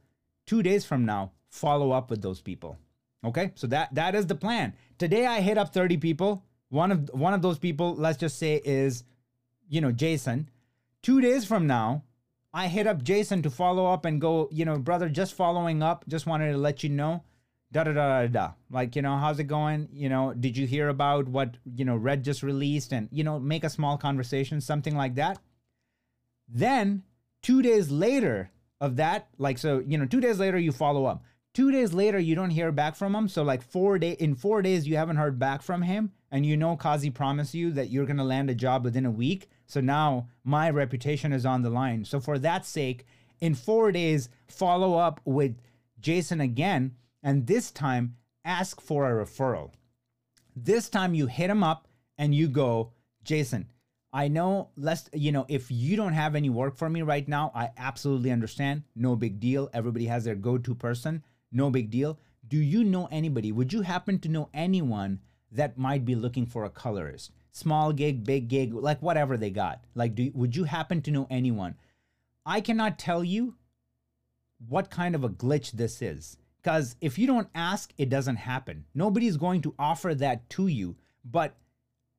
2 days from now, follow up with those people. Okay? So that that is the plan. Today I hit up 30 people. One of one of those people, let's just say is you know, Jason. 2 days from now, I hit up Jason to follow up and go, you know, brother, just following up, just wanted to let you know da da da da da. Like, you know, how's it going? You know, did you hear about what, you know, Red just released? And, you know, make a small conversation, something like that. Then two days later of that, like so, you know, two days later you follow up. Two days later you don't hear back from him. So like four day in four days you haven't heard back from him. and you know Kazi promised you that you're going to land a job within a week. So now my reputation is on the line. So for that sake, in four days, follow up with Jason again, and this time ask for a referral. This time you hit him up and you go, Jason, I know less, you know, if you don't have any work for me right now, I absolutely understand. No big deal. Everybody has their go to person. No big deal. Do you know anybody? Would you happen to know anyone that might be looking for a colorist? Small gig, big gig, like whatever they got. Like, do, would you happen to know anyone? I cannot tell you what kind of a glitch this is. Because if you don't ask, it doesn't happen. Nobody's going to offer that to you. But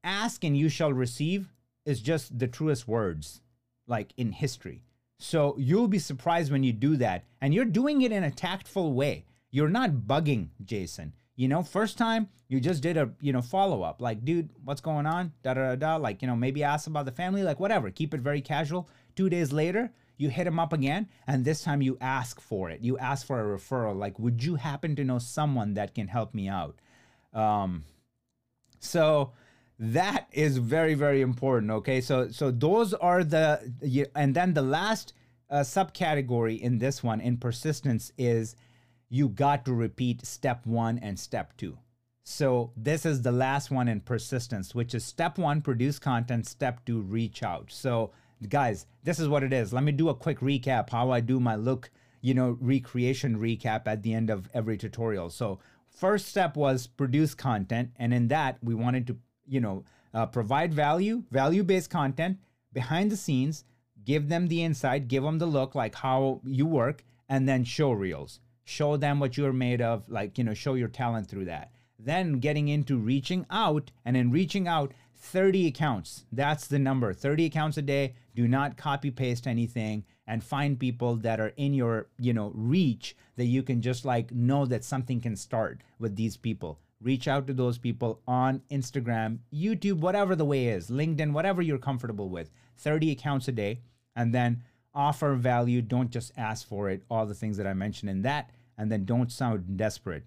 ask and you shall receive is just the truest words, like in history. So you'll be surprised when you do that. And you're doing it in a tactful way. You're not bugging Jason. You know, first time you just did a, you know, follow up. Like, dude, what's going on? Da da da da. Like, you know, maybe ask about the family, like whatever. Keep it very casual. Two days later, you hit him up again, and this time you ask for it. You ask for a referral. Like, would you happen to know someone that can help me out? Um, so that is very very important okay? So so those are the and then the last uh, subcategory in this one in persistence is you got to repeat step one and step two. So this is the last one in persistence which is step one produce content step two reach out so guys this is what it is. Let me do a quick recap how i do my look you know recreation recap at the end of every tutorial. So first step was produce content and in that we wanted to you know, uh, provide value, value based content behind the scenes, give them the insight, give them the look, like how you work, and then show reels. Show them what you're made of, like, you know, show your talent through that. Then getting into reaching out, and in reaching out, 30 accounts. That's the number 30 accounts a day. Do not copy paste anything and find people that are in your, you know, reach that you can just like know that something can start with these people reach out to those people on Instagram, YouTube, whatever the way is, LinkedIn, whatever you're comfortable with. 30 accounts a day, and then offer value. Don't just ask for it. All the things that I mentioned in that, and then don't sound desperate.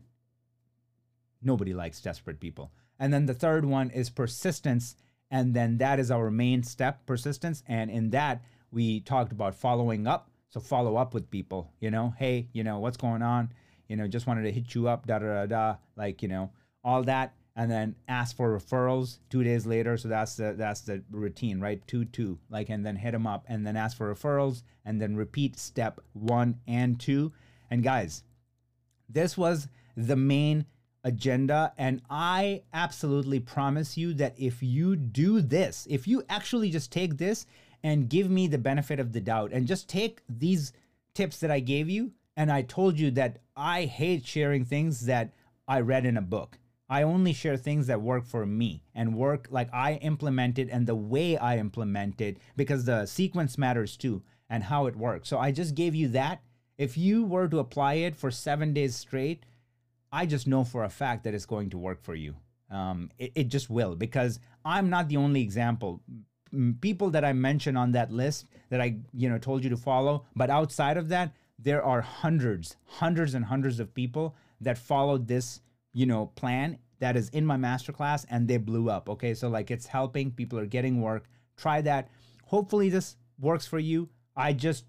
Nobody likes desperate people. And then the third one is persistence. And then that is our main step, persistence. And in that, we talked about following up. So follow up with people, you know, hey, you know, what's going on? You know, just wanted to hit you up, da da da da. Like, you know, all that, and then ask for referrals two days later. So that's the that's the routine, right? Two two, like, and then hit them up, and then ask for referrals, and then repeat step one and two. And guys, this was the main agenda. And I absolutely promise you that if you do this, if you actually just take this and give me the benefit of the doubt and just take these tips that I gave you, and I told you that I hate sharing things that I read in a book. I only share things that work for me and work like I implement it and the way I implement it because the sequence matters too and how it works. So I just gave you that. If you were to apply it for seven days straight, I just know for a fact that it's going to work for you. Um, it, it just will because I'm not the only example. People that I mentioned on that list that I you know told you to follow, but outside of that, there are hundreds, hundreds and hundreds of people that followed this you know, plan that is in my masterclass and they blew up. Okay. So, like, it's helping, people are getting work. Try that. Hopefully, this works for you. I just,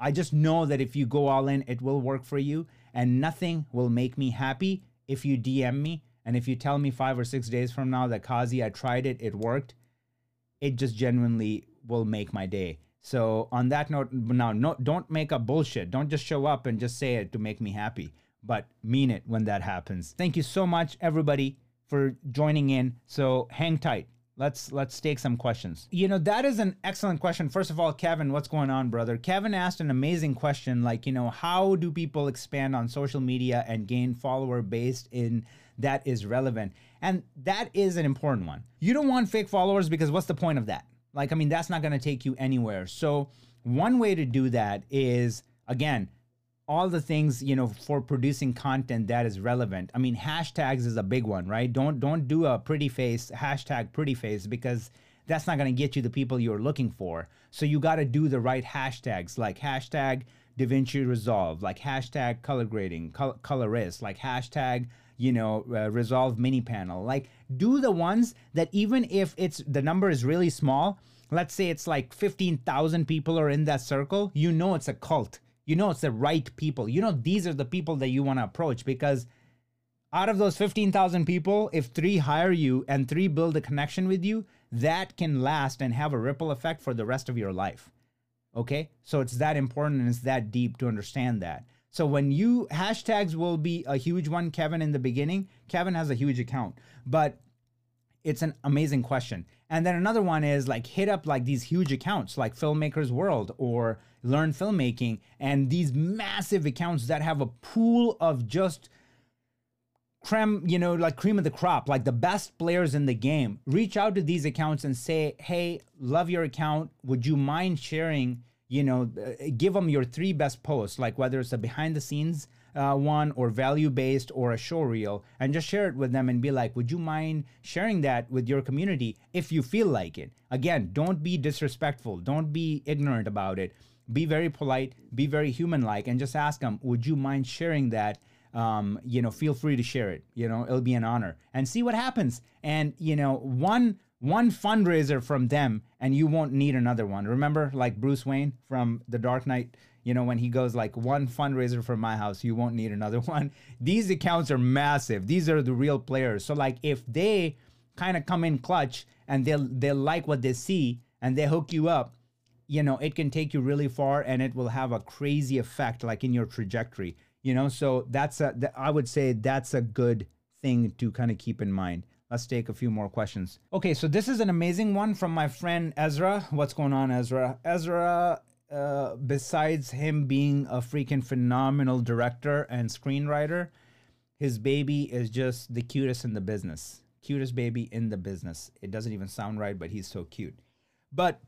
I just know that if you go all in, it will work for you. And nothing will make me happy if you DM me and if you tell me five or six days from now that Kazi, I tried it, it worked. It just genuinely will make my day. So on that note, now no, don't make up bullshit. Don't just show up and just say it to make me happy but mean it when that happens. Thank you so much, everybody, for joining in. So hang tight. Let's let's take some questions. You know, that is an excellent question. First of all, Kevin, what's going on, brother? Kevin asked an amazing question like, you know, how do people expand on social media and gain follower based in that is relevant? And that is an important one. You don't want fake followers because what's the point of that? Like, I mean, that's not going to take you anywhere. So, one way to do that is again, all the things you know for producing content that is relevant i mean hashtags is a big one right don't don't do a pretty face hashtag pretty face because that's not going to get you the people you're looking for so you got to do the right hashtags like hashtag davinci resolve like hashtag color grading col- colorist like hashtag you know, uh, resolve mini panel. Like do the ones that even if it's the number is really small, let's say it's like 15,000 people are in that circle, you know it's a cult. You know it's the right people. You know these are the people that you want to approach because out of those 15,000 people, if three hire you and three build a connection with you, that can last and have a ripple effect for the rest of your life. Okay? So it's that important and it's that deep to understand that. So when you hashtags will be a huge one, Kevin, in the beginning. Kevin has a huge account, but it's an amazing question. And then another one is like hit up like these huge accounts like Filmmakers World or Learn Filmmaking and these massive accounts that have a pool of just creme, you know, like cream of the crop, like the best players in the game. Reach out to these accounts and say, "Hey, love your account. Would you mind sharing, you know, uh, give them your three best posts, like whether it's a behind the scenes uh, one or value based or a show reel and just share it with them and be like, would you mind sharing that with your community if you feel like it? Again, don't be disrespectful, don't be ignorant about it. Be very polite, be very human like, and just ask them, would you mind sharing that? Um, you know, feel free to share it. You know, it'll be an honor and see what happens. And, you know, one one fundraiser from them and you won't need another one. Remember, like Bruce Wayne from The Dark Knight, you know, when he goes like one fundraiser for my house, you won't need another *laughs* one. These accounts are massive. These are the real players. So like if they kind of come in clutch and they'll they'll like what they see and they hook you up, you know, it can take you really far and it will have a crazy effect like in your trajectory. You know, so that's a I would say that's a good thing to kind of keep in mind. Let's take a few more questions. Okay, so this is an amazing one from my friend Ezra. What's going on, Ezra? Ezra uh, besides him being a freaking phenomenal director and screenwriter, his baby is just the cutest in the business. Cutest baby in the business. It doesn't even sound right, but he's so cute. But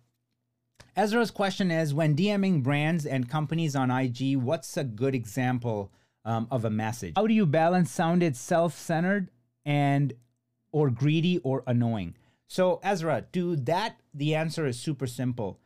Ezra's question is when DMing brands and companies on IG, what's a good example um, of a message? How do you balance sounded self centered and or greedy or annoying? So, Ezra, to that, the answer is super simple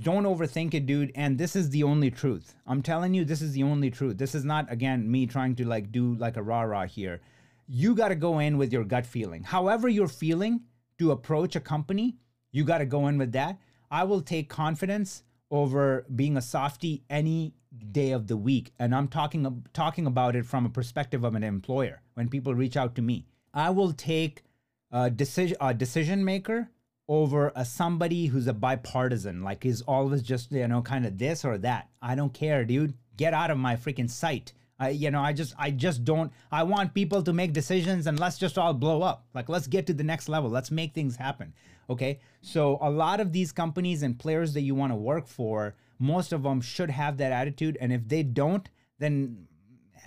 don't overthink it, dude. And this is the only truth. I'm telling you, this is the only truth. This is not, again, me trying to like do like a rah rah here. You got to go in with your gut feeling. However, you're feeling to approach a company, you got to go in with that. I will take confidence over being a softy any day of the week. And I'm talking, talking about it from a perspective of an employer when people reach out to me. I will take a decision, a decision maker over a somebody who's a bipartisan, like is always just you know kind of this or that. I don't care, dude. Get out of my freaking sight. I, you know, I just, I just don't. I want people to make decisions, and let's just all blow up. Like, let's get to the next level. Let's make things happen. Okay. So a lot of these companies and players that you want to work for, most of them should have that attitude, and if they don't, then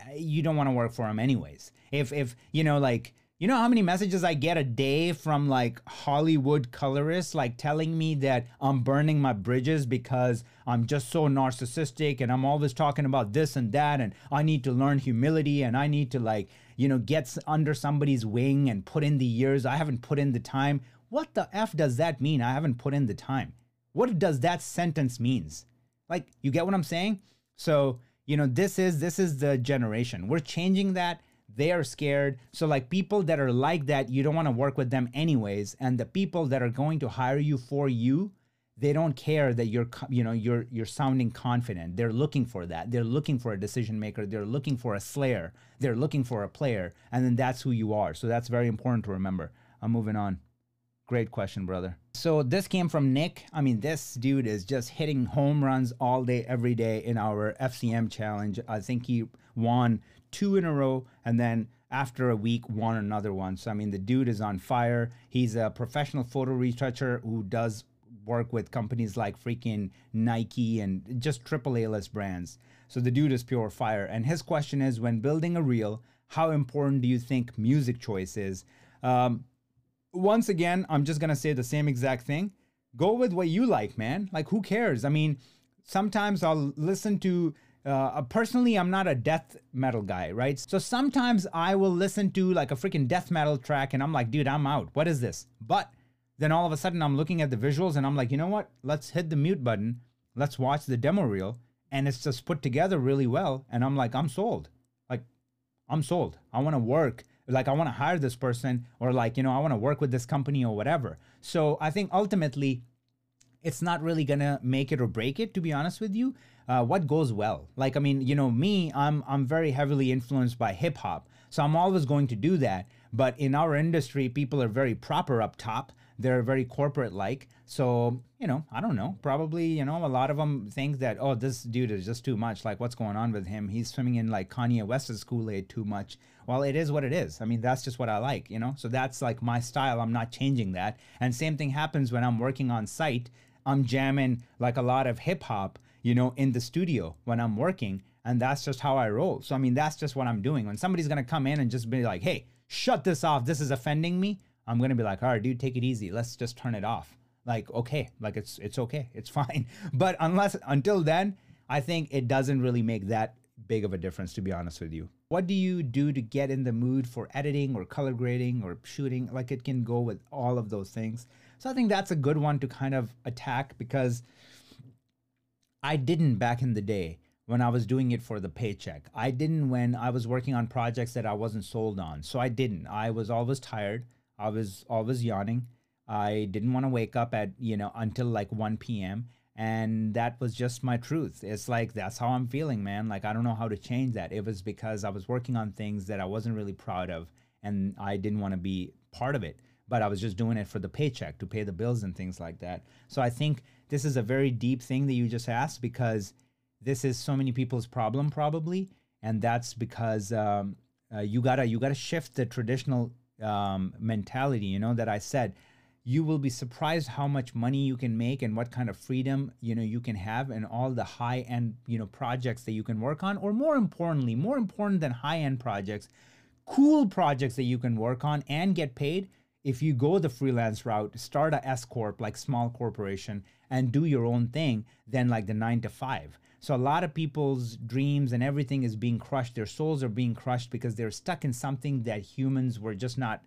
eh, you don't want to work for them anyways. If, if you know, like you know how many messages I get a day from like Hollywood colorists, like telling me that I'm burning my bridges because I'm just so narcissistic and I'm always talking about this and that, and I need to learn humility and I need to like, you know, get under somebody's wing and put in the years. I haven't put in the time. What the F does that mean? I haven't put in the time. What does that sentence means? Like, you get what I'm saying? So, you know, this is this is the generation. We're changing that they are scared. So like people that are like that, you don't want to work with them anyways. And the people that are going to hire you for you, they don't care that you're you know you're you're sounding confident. They're looking for that. They're looking for a decision maker. They're looking for a slayer. They're looking for a player, and then that's who you are. So that's very important to remember. I'm moving on. Great question, brother. So this came from Nick. I mean, this dude is just hitting home runs all day, every day in our FCM challenge. I think he won two in a row, and then after a week, won another one. So, I mean, the dude is on fire. He's a professional photo retoucher who does work with companies like freaking Nike and just triple A list brands. So, the dude is pure fire. And his question is when building a reel, how important do you think music choice is? Um, once again, I'm just to say the same exact thing. Go with what you like, man. Like, who cares? I mean, sometimes I'll listen to uh, personally, I'm not a death metal guy, right? So sometimes I will listen to like a freaking death metal track and I'm like, dude, I'm out. What is this? But then all of a sudden I'm looking at the visuals and I'm like, you know what? Let's hit the mute button. Let's watch the demo reel. And it's just put together really well. And I'm like, I'm sold. Like, I'm sold. I want to work. Like I want to hire this person or like, you know, I want to work with this company or whatever. So I think ultimately it's not really gonna make it or break it, to be honest with you. Uh, what goes well? Like, I mean, you know, me, I'm I'm very heavily influenced by hip hop, so I'm always going to do that. But in our industry, people are very proper up top. They're very corporate like. So, you know, I don't know. Probably, you know, a lot of them think that, oh, this dude is just too much. Like, what's going on with him? He's swimming in like Kanye West's Kool Aid too much. Well, it is what it is. I mean, that's just what I like, you know? So that's like my style. I'm not changing that. And same thing happens when I'm working on site. I'm jamming like a lot of hip hop, you know, in the studio when I'm working. And that's just how I roll. So, I mean, that's just what I'm doing. When somebody's going to come in and just be like, hey, shut this off. This is offending me. I'm going to be like, all right, dude, take it easy. Let's just turn it off. Like, okay, like it's, it's okay. *laughs* It's fine. But unless, until then, I think it doesn't really make that big of a difference, to be honest with you. What do you do to get in the mood for editing or color grading or shooting? Like, it can go with all of those things. So I think that's a good one to kind of attack because I didn't back in the day when I was doing it for the paycheck. I didn't when I was working on projects that I wasn't sold on. So I didn't. I was always tired. I was always yawning. I didn't want to wake up at, you know, until like 1 p.m. And that was just my truth. It's like, that's how I'm feeling, man. Like, I don't know how to change that. It was because I was working on things that I wasn't really proud of and I didn't want to be part of it but I was just doing it for the paycheck to pay the bills and things like that. So I think this is a very deep thing that you just asked because this is so many people's problem probably, and that's because um, uh, you gotta you gotta shift the traditional um, mentality. You know that I said you will be surprised how much money you can make and what kind of freedom you know you can have and all the high end you know projects that you can work on or more importantly more important than high end projects cool projects that you can work on and get paid if you go the freelance route, start a S corp like small corporation and do your own thing, then like the nine to five. So a lot of people's dreams and everything is being crushed. Their souls are being crushed because they're stuck in something that humans were just not,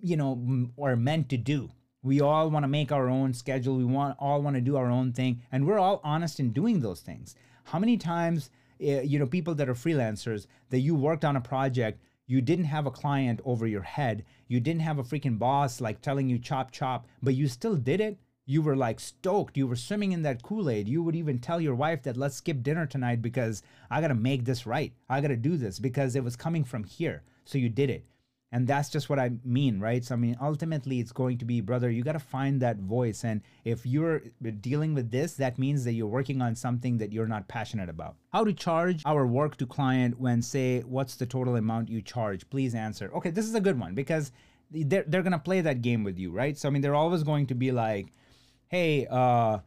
you know, or meant to do. We all want to make our own schedule. We want all want to do our own thing, and we're all honest in doing those things. How many times, eh, you know, people that are freelancers that you worked on a project you didn't have a client over your head. You didn't have a freaking boss like telling you chop chop, but you still did it. You were like stoked. You were swimming in that Kool Aid. You would even tell your wife that let's skip dinner tonight because I got to make this right. I got to do this because it was coming from here. So you did it. And that's just what I mean, right? So, I mean, ultimately, it's going to be, brother, you got to find that voice. And if you're dealing with this, that means that you're working on something that you're not passionate about. How to charge our work to client when, say, what's the total amount you charge? Please answer. Okay, this is a good one because they're, they're going to play that game with you, right? So, I mean, they're always going to be like, hey, uh,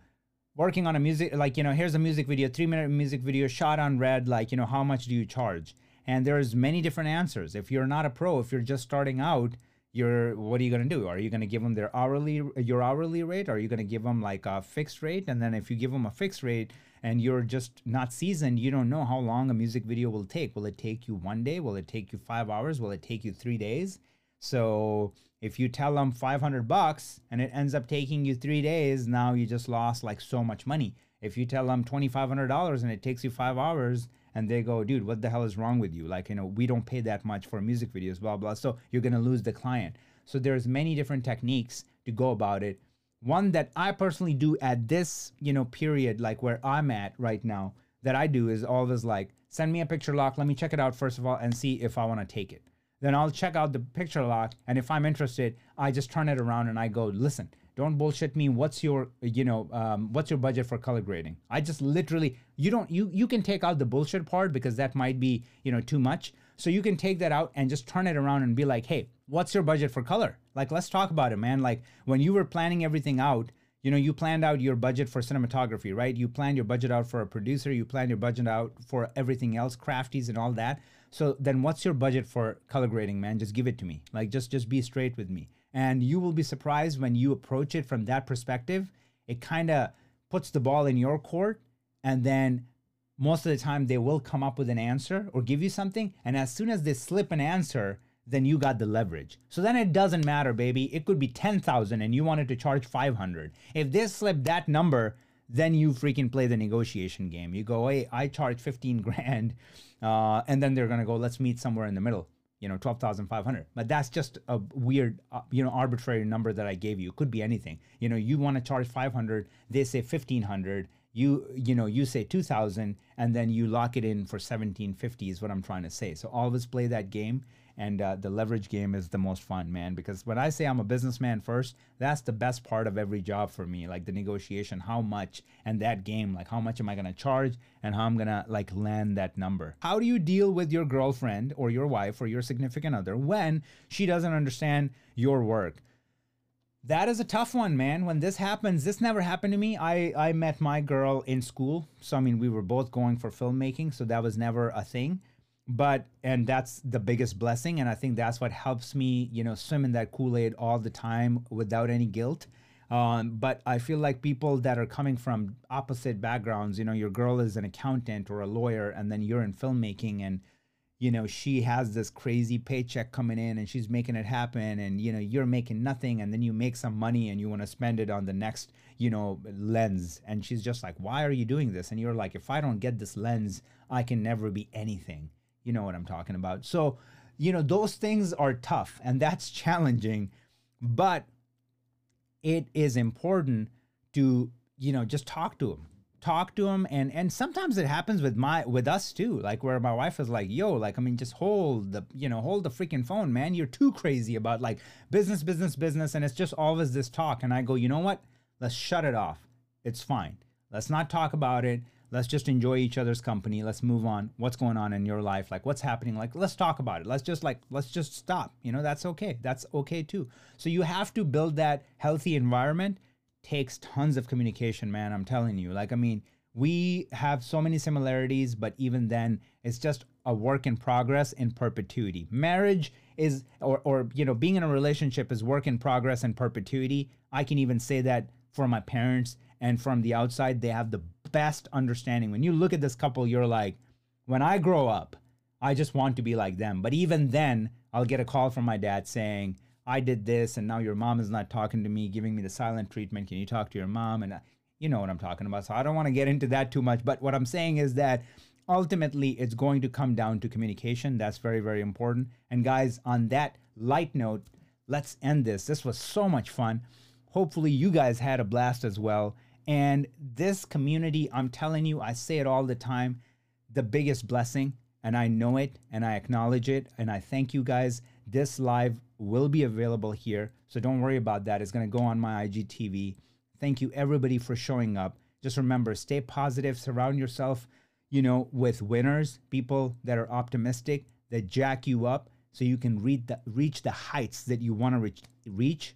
working on a music, like, you know, here's a music video, three minute music video shot on red, like, you know, how much do you charge? And there's many different answers. If you're not a pro if you're just starting out you're what are you going to do? Are you going to give them their hourly your hourly rate? Are you going to give them like a fixed rate? And then if you give them a fixed rate and you're just not seasoned you don't know how long a music video will take. Will it take you one day? Will it take you five hours? Will it take you three days? So if you tell them 500 bucks and it ends up taking you three days now you just lost like so much money. If you tell them $2500 and it takes you five hours and they go, dude, what the hell is wrong with you? Like, you know, we don't pay that much for music videos, blah, blah. So you're going to lose the client. So there's many different techniques to go about it. One that I personally do at this, you know, period, like where I'm at right now, that I do is always like, send me a picture lock. Let me check it out first of all and see if I want to take it. Then I'll check out the picture lock. And if I'm interested, I just turn it around and I go, listen, don't bullshit me what's your you know um, what's your budget for color grading i just literally you don't you you can take out the bullshit part because that might be you know too much. So you can take that out and just turn it around and be like hey what's your budget for color? Like let's talk about it man. Like when you were planning everything out you know you planned out your budget for cinematography right? You planned your budget out for a producer. You planned your budget out for everything else crafties and all that. So then what's your budget for color grading man? Just give it to me. Like just just be straight with me. And you will be surprised when you approach it from that perspective. It kind of puts the ball in your court. And then most of the time, they will come up with an answer or give you something. And as soon as they slip an answer, then you got the leverage. So then it doesn't matter, baby. It could be 10,000 and you wanted to charge 500. If they slip that number, then you freaking play the negotiation game. You go, hey, I charge 15 *laughs* grand. Uh, and then they're going to go, let's meet somewhere in the middle, you know, 12,500. But that's just a weird, uh, you know, arbitrary number that I gave you. It could be anything. You know, you want to charge 500, they say 1500 you you know you say 2000 and then you lock it in for 1750 is what i'm trying to say. So always play that game and uh, the leverage game is the most fun man because when i say i'm a businessman first that's the best part of every job for me like the negotiation how much and that game like how much am i going to charge and how i'm going to like land that number. How do you deal with your girlfriend or your wife or your significant other when she doesn't understand your work that is a tough one, man. When this happens, this never happened to me. I I met my girl in school, so I mean we were both going for filmmaking, so that was never a thing but and that's the biggest blessing and i think that's what helps me you know swim in that kool-aid all the time without any guilt um, but i feel like people that are coming from opposite backgrounds you know your girl is an accountant or a lawyer and then you're in filmmaking and you know she has this crazy paycheck coming in and she's making it happen and you know you're making nothing and then you make some money and you want to spend it on the next you know lens and she's just like why are you doing this and you're like if i don't get this lens i can never be anything you know what I'm talking about. So, you know, those things are tough and that's *laughs* challenging, but it is important to, you know, just talk to them. Talk to them and and sometimes it happens with my with us too. Like where my wife is like, "Yo, like I mean just hold the, you know, hold the freaking phone, man. You're too crazy about like business, business, business." And it's just always this talk and I go, "You know what? Let's shut it off. It's fine. Let's not talk about it let's just enjoy each other's company let's move on what's going on in your life like what's happening like let's talk about it let's just like let's just stop you know that's okay that's okay too so you have to build that healthy environment takes tons of communication man i'm telling you like i mean we have so many similarities but even then it's just a work in progress in perpetuity marriage is or or you know being in a relationship is work in progress in perpetuity i can even say that for my parents and from the outside they have the best understanding. When you look at this couple, you're like, when I grow up, I just want to be like them. But even then, I'll get a call from my dad saying, I did this, and now your mom is not talking to me, giving me the silent treatment. Can you talk to your mom? And uh, you know what I'm talking about. So I don't want to get into that too much. But what I'm saying is that ultimately, it's going to come down to communication. That's very, very important. And guys, on that light note, let's end this. This was so much fun. Hopefully, you guys had a blast as well. And this community, I'm telling you, I say it all the time, the biggest blessing, and I know it and I acknowledge it. And I thank you guys. This live will be available here. So don't worry about that. It's going to go on my IGTV. Thank you, everybody, for showing up. Just remember, stay positive, surround yourself, you know, with winners, people that are optimistic, that jack you up so you can the, reach the heights that you want to reach, reach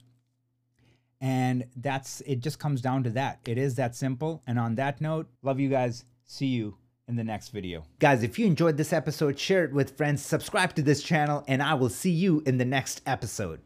and that's it, just comes down to that. It is that simple. And on that note, love you guys. See you in the next video. Guys, if you enjoyed this episode, share it with friends, subscribe to this channel, and I will see you in the next episode.